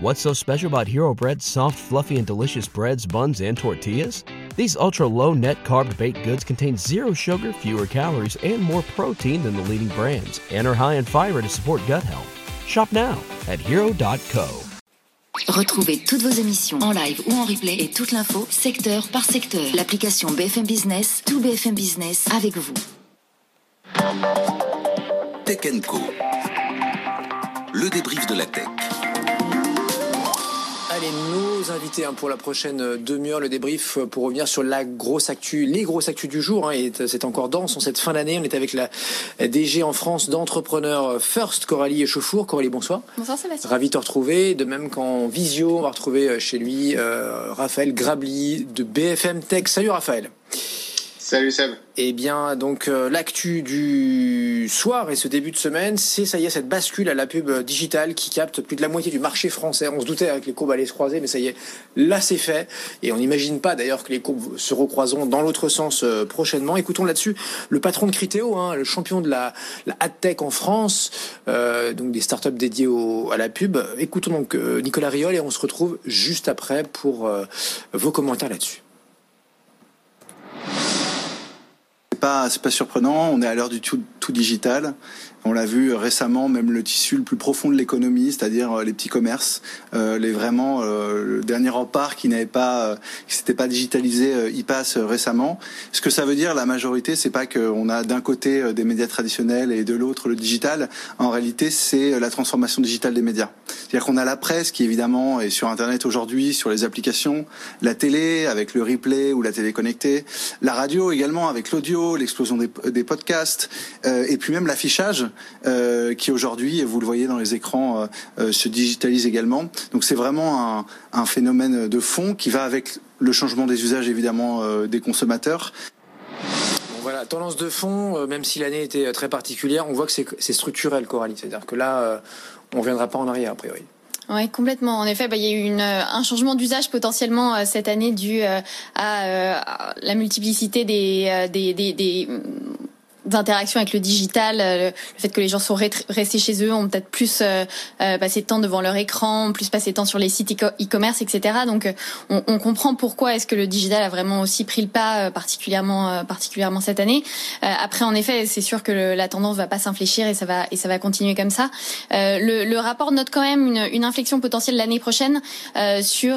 What's so special about Hero Bread's soft, fluffy, and delicious breads, buns, and tortillas? These ultra low net carb baked goods contain zero sugar, fewer calories, and more protein than the leading brands, and are high in fiber to support gut health. Shop now at hero.co. Retrouvez toutes vos émissions en live ou en replay et toute l'info secteur par secteur. L'application BFM Business, tout BFM Business avec vous. Tech Co. Le débrief de la tech. Allez, nos invités hein, pour la prochaine euh, demi-heure, le débrief euh, pour revenir sur la grosse actu, les grosses actus du jour. Hein, et c'est encore dense en cette fin d'année. On est avec la DG en France d'entrepreneurs euh, First, Coralie Echefour. Coralie, bonsoir. Bonsoir Sébastien. Ravi de te retrouver. De même qu'en visio, on va retrouver chez lui Raphaël Grabli de BFM Tech. Salut Raphaël. Salut Seb. Eh bien, donc euh, l'actu du soir et ce début de semaine, c'est ça y est cette bascule à la pub digitale qui capte plus de la moitié du marché français. On se doutait avec les courbes allaient se croiser, mais ça y est, là c'est fait. Et on n'imagine pas d'ailleurs que les courbes se recroiseront dans l'autre sens euh, prochainement. Écoutons là-dessus le patron de Criteo, hein, le champion de la, la tech en France, euh, donc des startups dédiées à la pub. Écoutons donc Nicolas Riol et on se retrouve juste après pour vos commentaires là-dessus. Pas, c'est pas surprenant. On est à l'heure du tout, tout digital. On l'a vu récemment, même le tissu le plus profond de l'économie, c'est-à-dire euh, les petits commerces, euh, les vraiment euh, le dernier rempart qui n'avait pas, qui s'était pas digitalisé, y passe récemment. Ce que ça veut dire, la majorité, c'est pas qu'on a d'un côté des médias traditionnels et de l'autre le digital. En réalité, c'est la transformation digitale des médias. C'est-à-dire qu'on a la presse qui évidemment est sur Internet aujourd'hui, sur les applications, la télé avec le replay ou la télé connectée, la radio également avec l'audio, l'explosion des, des podcasts, et puis même l'affichage euh, qui aujourd'hui, vous le voyez dans les écrans, euh, euh, se digitalise également. Donc c'est vraiment un, phénomène de fond qui va avec le changement des usages évidemment des consommateurs. voilà, tendance de fond, même si l'année était très particulière, on voit que c'est structurel, Coralie. C'est-à-dire que là, on ne reviendra pas en arrière, a priori. Oui, complètement. En effet, bah, il y a eu une, un changement d'usage potentiellement cette année dû à, la multiplicité des, des, des d'interactions avec le digital, euh, le fait que les gens sont restés chez eux, ont peut-être plus euh, euh, passé de temps devant leur écran, plus passé de temps sur les sites e-commerce, etc. Donc on, on, comprend pourquoi est-ce que le digital a vraiment aussi pris le pas particulièrement particulièrement cette année. après en effet, c'est sûr que la tendance va pas s'infléchir et ça va et ça va continuer comme ça. Le, le, rapport note quand même une, une inflexion potentielle l'année prochaine sur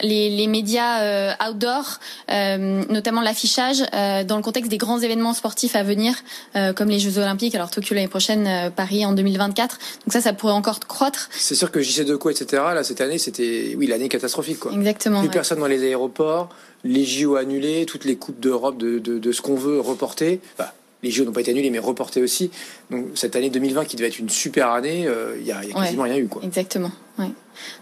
les, les, médias outdoor, notamment l'affichage dans le contexte des grands événements sportifs à venir euh, comme les Jeux Olympiques. Alors Tokyo l'année prochaine, euh, Paris en 2024. Donc ça, ça pourrait encore croître. C'est sûr que JC Deco, etc. Là, cette année, c'était oui l'année catastrophique. Quoi. Exactement. Plus personne dans les aéroports, les JO annulés, toutes les coupes d'Europe de, de, ce qu'on veut reporter. Les JO n'ont pas été annulés, mais reportés aussi. Donc cette année 2020 qui devait être une super année, euh, il n'y a, quasiment rien eu. Quoi. Exactement.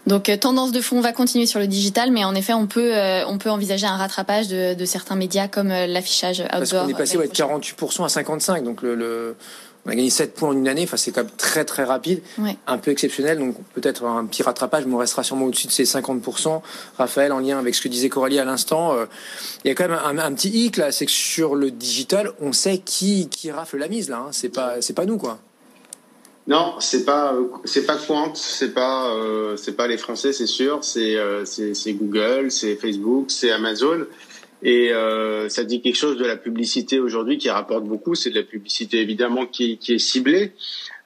Donc tendance de fond va continuer sur le digital, mais en effet on peut on peut envisager un rattrapage de, de certains médias comme l'affichage outdoor. Parce qu'on est passé de 48% à 55, donc le, le on a gagné 7 points en une année, enfin, c'est quand même très très rapide, un peu exceptionnel, donc peut-être un petit rattrapage, mais on restera sûrement au-dessus de ces 50%. Raphaël, en lien avec ce que disait Coralie à l'instant, euh, il y a quand même un, petit hic là, c'est que sur le digital, on sait qui, qui rafle la mise là, hein. c'est pas, c'est pas nous quoi. Non, c'est pas c'est pas Quant, c'est pas euh, c'est pas les Français, c'est sûr. C'est euh, c'est Google, c'est Facebook, c'est Amazon. Et euh, ça dit quelque chose de la publicité aujourd'hui qui rapporte beaucoup. C'est de la publicité évidemment qui, est ciblée.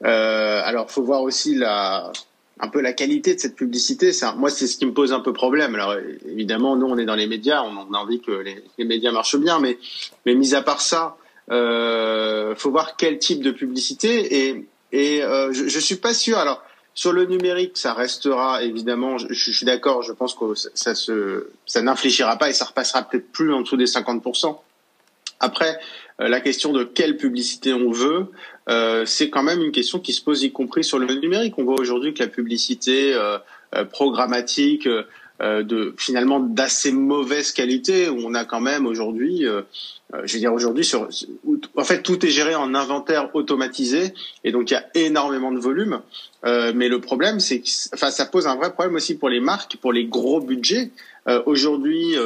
Euh, alors, faut voir aussi la un peu la qualité de cette publicité. Moi, c'est ce qui me pose un peu problème. Alors, évidemment, nous, on est dans les médias, on a envie que les, les médias marchent bien, mais mais mis à part ça, euh, faut voir quel type de publicité. Et et euh, je, je suis pas sûr. Alors sur le numérique, ça restera évidemment. Je, suis d'accord. Je pense que ça n'infléchira pas et ça repassera peut-être plus en dessous des 50% Après, euh, la question de quelle publicité on veut, euh, c'est quand même une question qui se pose y compris sur le numérique. On voit aujourd'hui que la publicité euh, euh programmatique de finalement d'assez mauvaise qualité où on a quand même aujourd'hui euh, euh, je veux dire aujourd'hui sur en fait tout est géré en inventaire automatisé et donc il y a énormément de volume. Mais le problème c'est que enfin ça pose un vrai problème aussi pour les marques pour les gros budgets. Aujourd'hui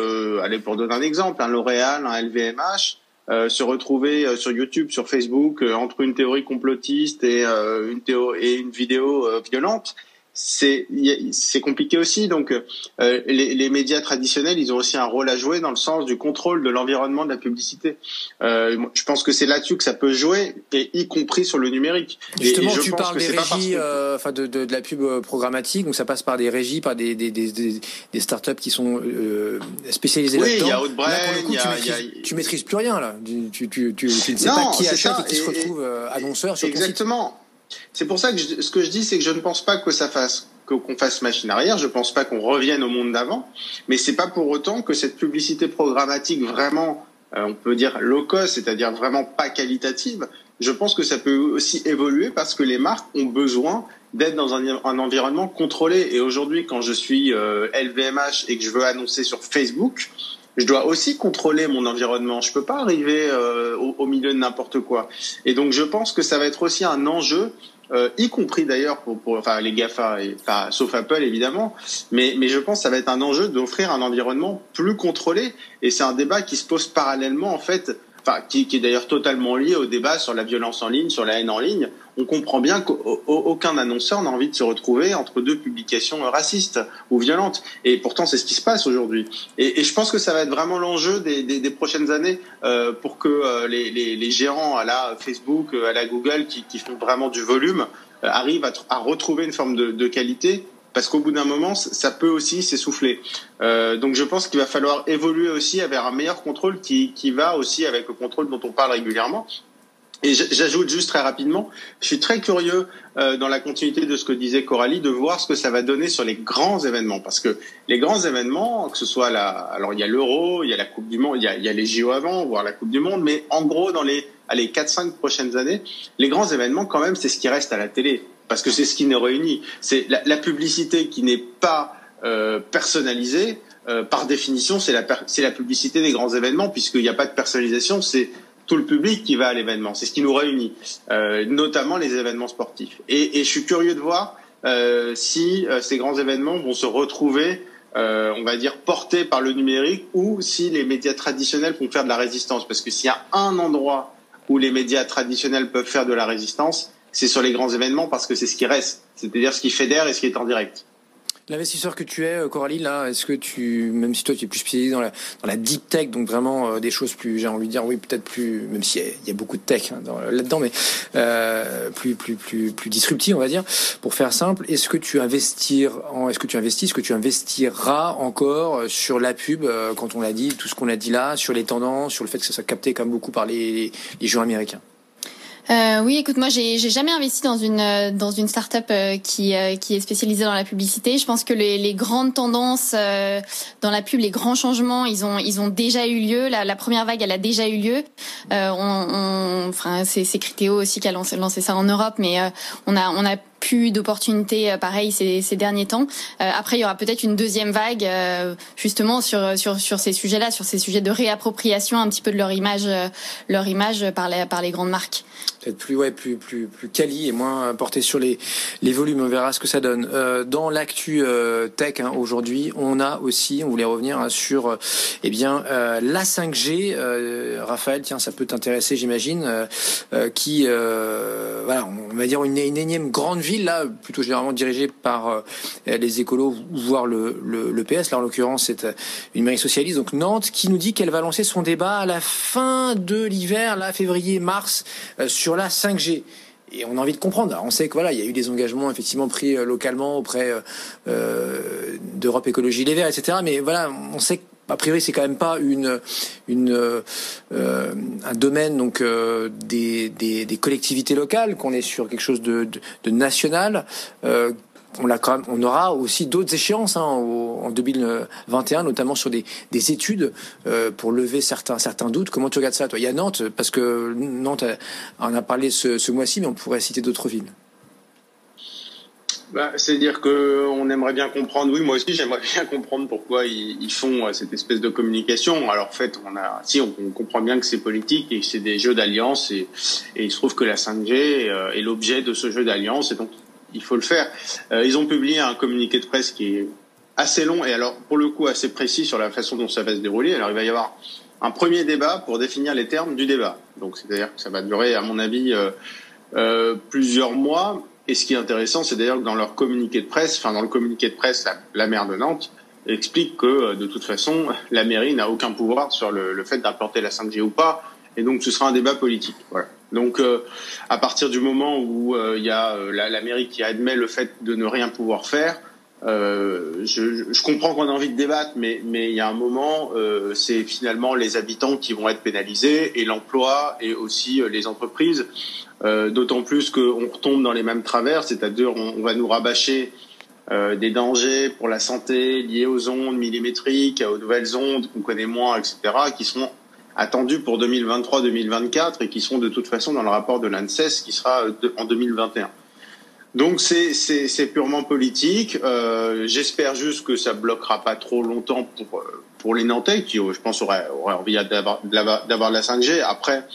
allez pour donner un exemple un L'Oréal un LVMH se retrouver sur YouTube, sur Facebook, entre une théorie complotiste et une, théo et une vidéo violente, c'est c'est compliqué aussi. Donc, euh, les, les, médias traditionnels, ils ont aussi un rôle à jouer dans le sens du contrôle de l'environnement de la publicité. Euh, je pense que c'est là-dessus que ça peut jouer, et y compris sur le numérique. Justement, tu parles des régies, euh, enfin de, de, de, la pub programmatique, donc ça passe par des régies, par des des, des, des, startups qui sont spécialisées oui, là-dedans. il y a il y a, tu, maîtrises, tu maîtrises plus rien là. Tu, tu, tu, tu ne sais non, pas qui achète ça. et qui et, se retrouve annonceur sur Exactement. ton site. C'est pour ça que ce que je dis, c'est que je ne pense pas que ça fasse qu'on fasse machine arrière. Je ne pense pas qu'on revienne au monde d'avant, mais c'est pas pour autant que cette publicité programmatique vraiment, euh, on peut dire low cost, c'est-à-dire vraiment pas qualitative. Je pense que ça peut aussi évoluer parce que les marques ont besoin d'être dans un, environnement contrôlé. Et aujourd'hui, quand je suis euh, LVMH et que je veux annoncer sur Facebook, je dois aussi contrôler mon environnement. Je peux pas arriver euh, au, au, milieu de n'importe quoi. Et donc, je pense que ça va être aussi un enjeu, euh, y compris d'ailleurs pour, pour, enfin, les GAFA, et, enfin, sauf Apple évidemment, mais, mais je pense que ça va être un enjeu d'offrir un environnement plus contrôlé. Et c'est un débat qui se pose parallèlement en fait enfin, qui, qui est d'ailleurs totalement lié au débat sur la violence en ligne, sur la haine en ligne, on comprend bien qu'aucun annonceur n'a envie de se retrouver entre deux publications racistes ou violentes. Et pourtant, c'est ce qui se passe aujourd'hui. Et, je pense que ça va être vraiment l'enjeu des, prochaines années euh, pour que euh, les, gérants à la Facebook, à la Google, qui, font vraiment du volume, euh, arrivent à, retrouver une forme de, qualité parce qu'au bout d'un moment, ça peut aussi s'essouffler. Donc je pense qu'il va falloir évoluer aussi vers un meilleur contrôle qui va aussi avec le contrôle dont on parle régulièrement. Et j'ajoute juste très rapidement, je suis très curieux euh, dans la continuité de ce que disait Coralie de voir ce que ça va donner sur les grands événements, parce que les grands événements, que ce soit la, alors il y a l'Euro, il y a la Coupe du Monde, il y a, y a les JO avant, voire la Coupe du Monde, mais en gros dans les allez quatre cinq prochaines années, les grands événements quand même c'est ce qui reste à la télé parce que c'est ce qui nous réunit. C'est la, la, publicité qui n'est pas euh, personnalisée. Euh, par définition, c'est la, c'est la publicité des grands événements, puisqu'il n'y a pas de personnalisation, c'est tout le public qui va à l'événement. C'est ce qui nous réunit, euh, notamment les événements sportifs. Et, je suis curieux de voir euh, si euh, ces grands événements vont se retrouver, on va dire, portés par le numérique, ou si les médias traditionnels vont faire de la résistance. Parce que s'il y a un endroit où les médias traditionnels peuvent faire de la résistance, c'est sur les grands événements parce que c'est ce qui reste, c'est-à-dire ce qui fédère et ce qui est en direct. L'investisseur que tu es, euh, Coralie, là, est-ce que tu, même si toi tu es plus spécialisé dans la, dans la deep tech, donc vraiment euh, des choses plus, j'ai envie de dire, oui, peut-être plus, même s'il y, y, a beaucoup de tech hein, là-dedans, mais euh, plus, plus, plus, plus disruptif, on va dire, pour faire simple, est-ce que tu investir en, est-ce que tu investis, est-ce que tu investiras encore sur la pub, euh, quand on l'a dit, tout ce qu'on a dit là, sur les tendances, sur le fait que ça soit capté comme beaucoup par les, les joueurs américains? Euh, oui, écoute, moi, j'ai jamais investi dans une euh, dans une startup euh, qui euh, qui est spécialisée dans la publicité. Je pense que les, les grandes tendances dans la pub, les grands changements, ils ont ils ont déjà eu lieu. La, la première vague, elle a déjà eu lieu. Euh, on, on, enfin, c'est Criteo aussi qui a lancé, lancé ça en Europe, mais on a on a plus d'opportunités pareilles ces, derniers temps. Euh, après, il y aura peut-être une deuxième vague euh, justement sur sur sur ces sujets-là, sur ces sujets de réappropriation un petit peu de leur image, euh, leur image par les par les grandes marques. Peut-être plus ouais plus plus plus quali et moins porté sur les les volumes. On verra ce que ça donne. Euh, dans l'actu tech hein, aujourd'hui, on a aussi, on voulait revenir hein, sur eh bien la 5G. Raphaël, tiens, ça peut t'intéresser, j'imagine. qui voilà, on va dire une énième grande ville là, plutôt généralement dirigée par euh, les écolos, voire le, le, le PS. Là, en l'occurrence, c'est euh, une mairie socialiste, donc Nantes, qui nous dit qu'elle va lancer son débat à la fin de l'hiver, là, février-mars, euh, sur la 5G. Et on a envie de comprendre. On sait que voilà, il y a eu des engagements effectivement pris localement auprès d'Europe Écologie Les Verts, etc. Mais voilà, on sait que a priori, c'est quand même pas une, une, euh, un domaine donc euh, des, des, collectivités locales, qu'on est sur quelque chose de national. Euh, on, a quand même, on aura aussi d'autres échéances hein, au, en 2021, notamment sur des, des études euh, pour lever certains, certains doutes. Comment tu regardes ça, toi? Il y a Nantes, parce que Nantes en a parlé ce, ce mois-ci, mais on pourrait citer d'autres villes. Bah, C'est-à-dire qu'on aimerait bien comprendre, oui, moi aussi j'aimerais bien comprendre pourquoi ils, font euh, cette espèce de communication. Alors en fait, on a, si on, comprend bien que c'est politique et que c'est des jeux d'alliance et, il se trouve que la 5G euh, est l'objet de ce jeu d'alliance et donc il faut le faire. Euh, ils ont publié un communiqué de presse qui est assez long et alors pour le coup assez précis sur la façon dont ça va se dérouler. Alors il va y avoir un premier débat pour définir les termes du débat. Donc c'est-à-dire que ça va durer, à mon avis, plusieurs mois Et ce qui est intéressant, c'est d'ailleurs que dans leur communiqué de presse, enfin dans le communiqué de presse, la, la maire de Nantes explique que de toute façon, la mairie n'a aucun pouvoir sur le, le fait d'implanter la 5G ou pas, et donc ce sera un débat politique. Voilà. Donc euh, à partir du moment où il y a la, la, mairie qui admet le fait de ne rien pouvoir faire, euh, je, comprends qu'on a envie de débattre, mais il y a un moment, euh, c'est finalement les habitants qui vont être pénalisés et l'emploi et aussi euh, les entreprises. D'autant plus qu'on retombe dans les mêmes travers, c'est-à-dire on, on, va nous rabâcher des dangers pour la santé liés aux ondes millimétriques, aux nouvelles ondes qu'on connaît moins, etc., qui seront attendus pour 2023-2024 et qui seront de toute façon dans le rapport de l'ANSES qui sera en 2021. Donc c'est purement politique. Euh, J'espère juste que ça bloquera pas trop longtemps pour pour les Nantais qui, je pense, auraient, auraient envie d'avoir d'avoir la 5G. Après,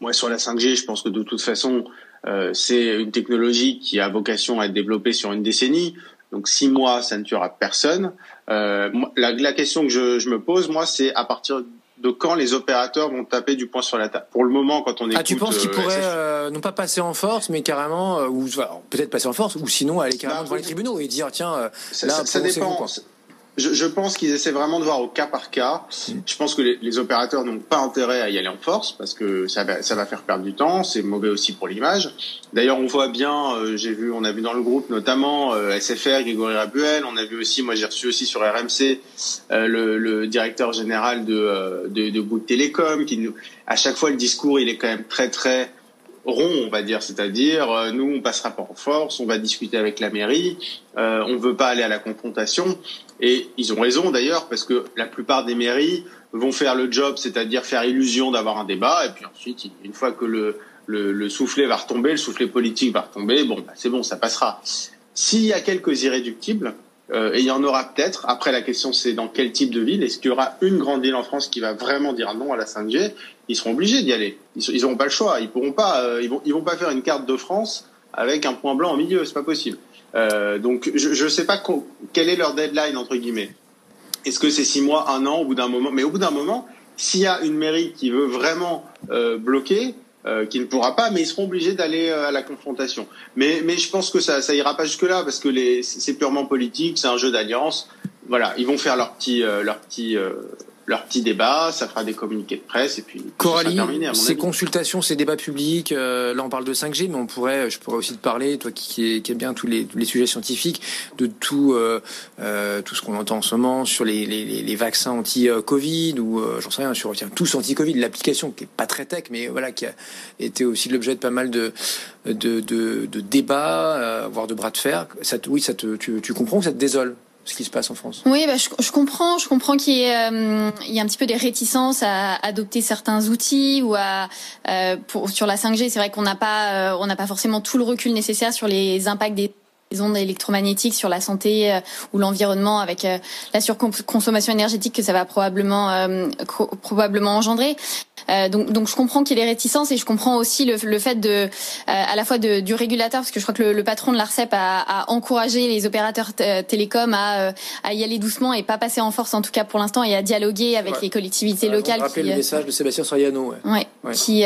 moi sur la 5G, je pense que de toute façon, euh, c'est une technologie qui a vocation à être développée sur une décennie. Donc six mois, ça ne tuera personne. Euh, la, la, question que je, je me pose, moi, c'est à partir de quand les opérateurs vont taper du poing sur la table. Pour le moment, quand on écoute... Ah, tu penses qu'ils pourraient euh, non pas passer en force, mais carrément, euh, ou peut-être passer en force, ou sinon aller carrément bah, devant les tribunaux et dire, tiens, euh, ça, là, ça, ça dépend. Vous, je, je, pense qu'ils essaient vraiment de voir au cas par cas. Mmh. Je pense que les, les opérateurs n'ont pas intérêt à y aller en force parce que ça va, ça va faire perdre du temps. C'est mauvais aussi pour l'image. D'ailleurs, on voit bien, euh, j'ai vu, on a vu dans le groupe notamment euh, SFR, Grégory Rabuel. On a vu aussi, moi j'ai reçu aussi sur RMC euh, le, le, directeur général de, de, de Bouygues Télécom qui nous, à chaque fois le discours il est quand même très très rond, on va dire, c'est-à-dire euh, nous on passera pas en force, on va discuter avec la mairie, euh, on veut pas aller à la confrontation et ils ont raison d'ailleurs parce que la plupart des mairies vont faire le job, c'est-à-dire faire illusion d'avoir un débat et puis ensuite une fois que le le, le soufflet va retomber, le soufflet politique va retomber, bon bah, c'est bon, ça passera. S'il y a quelques irréductibles, euh, et il y en aura peut-être. Après, la question, c'est dans quel type de ville Est-ce qu'il y aura une grande ville en France qui va vraiment dire non à la 5G Ils seront obligés d'y aller. Ils n'auront pas le choix. Ils pourront pas. Euh, vont pas faire une carte de France avec un point blanc au milieu. C'est pas possible. Euh, donc, je ne sais pas quel est leur deadline entre guillemets. Est-ce que c'est six mois, un an, au bout d'un moment? Mais au bout d'un moment, s'il y a une mairie qui veut vraiment euh, bloquer, euh, qui ne pourra pas, mais ils seront obligés d'aller euh, à la confrontation. Mais, je pense que ça, ça ira pas jusque là parce que c'est purement politique, c'est un jeu d'alliance. Voilà, ils vont faire leur petit, leur petit, euh, leur petit débat, ça fera des communiqués de presse et puis Coralie, ces consultations, ces débats publics, euh, là on parle de 5G, mais on pourrait, je pourrais aussi te parler, toi qui, qui aime bien tous les, tous les sujets scientifiques, de tout, euh, euh, tout ce qu'on entend en ce moment sur les, les, les vaccins anti-Covid ou euh, j'en sais rien sur tiens, tous anti-Covid, l'application qui est pas très tech, mais voilà qui a été aussi l'objet de pas mal de de, de, de débats, euh, voire de bras de fer. Ça, oui, ça te, tu, tu comprends que ça te désole ce qui se passe en France. Oui, bah, je, je comprends, je comprends qu'il y, euh, y, a un petit peu des réticences à adopter certains outils ou à euh, pour, sur la 5G. C'est vrai qu'on n'a pas, euh, on n'a pas forcément tout le recul nécessaire sur les impacts des ondes électromagnétiques sur la santé euh, ou l'environnement avec euh, la surconsommation énergétique que ça va probablement euh, probablement engendrer. Donc, donc je comprends qu'il y ait des réticences et je comprends aussi le, le fait de, à la fois de, du régulateur, parce que je crois que le, le patron de l'Arcep a, a, encouragé les opérateurs télécoms à, à, y aller doucement et pas passer en force en tout cas pour l'instant et à dialoguer avec ouais. les collectivités ouais, locales. Rappeler le message de Sébastien Soriano. Ouais. ouais, ouais. Qui,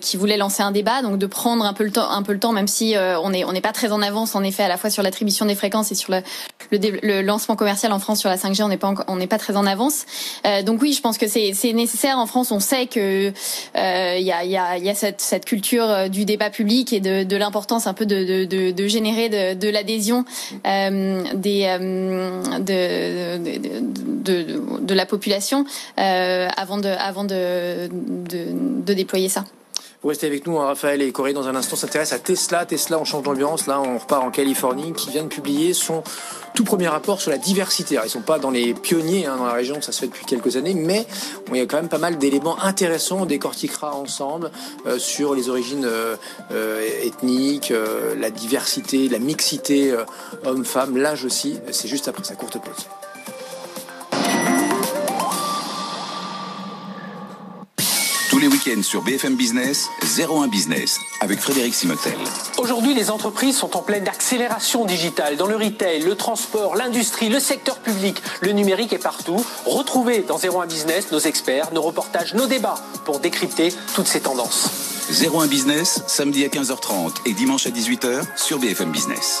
qui voulait lancer un débat, donc de prendre un peu le temps, un peu le temps, même si on est on n'est pas très en avance en effet à la fois sur l'attribution des fréquences et sur le, lancement commercial en France sur la 5G, on n'est pas on n'est pas très en avance. Euh, donc oui, je pense que c'est nécessaire en France. On sait que il euh, y a, cette, culture du débat public et de, l'importance un peu de, générer de, l'adhésion euh, de, la population avant de déployer ça. Vous restez avec nous, hein, Raphaël et Corée, dans un instant, s'intéresse à Tesla. Tesla, on change d'ambiance. Là, on repart en Californie, qui vient de publier son tout premier rapport sur la diversité. Alors, ils sont pas dans les pionniers hein, dans la région, ça se fait depuis quelques années, mais il y a quand même pas mal d'éléments intéressants. On décortiquera ensemble euh, sur les origines euh, euh, ethniques, la diversité, la mixité homme-femme, l'âge aussi. C'est juste après sa courte pause. Week-ends sur BFM Business, 01 Business, avec Frédéric Simotel. Aujourd'hui, les entreprises sont en pleine accélération digitale. Dans le retail, le transport, l'industrie, le secteur public, le numérique est partout. Retrouvez dans 01 Business nos experts, nos reportages, nos débats pour décrypter toutes ces tendances. 01 Business, samedi à 15h30 et dimanche à 18h sur BFM Business.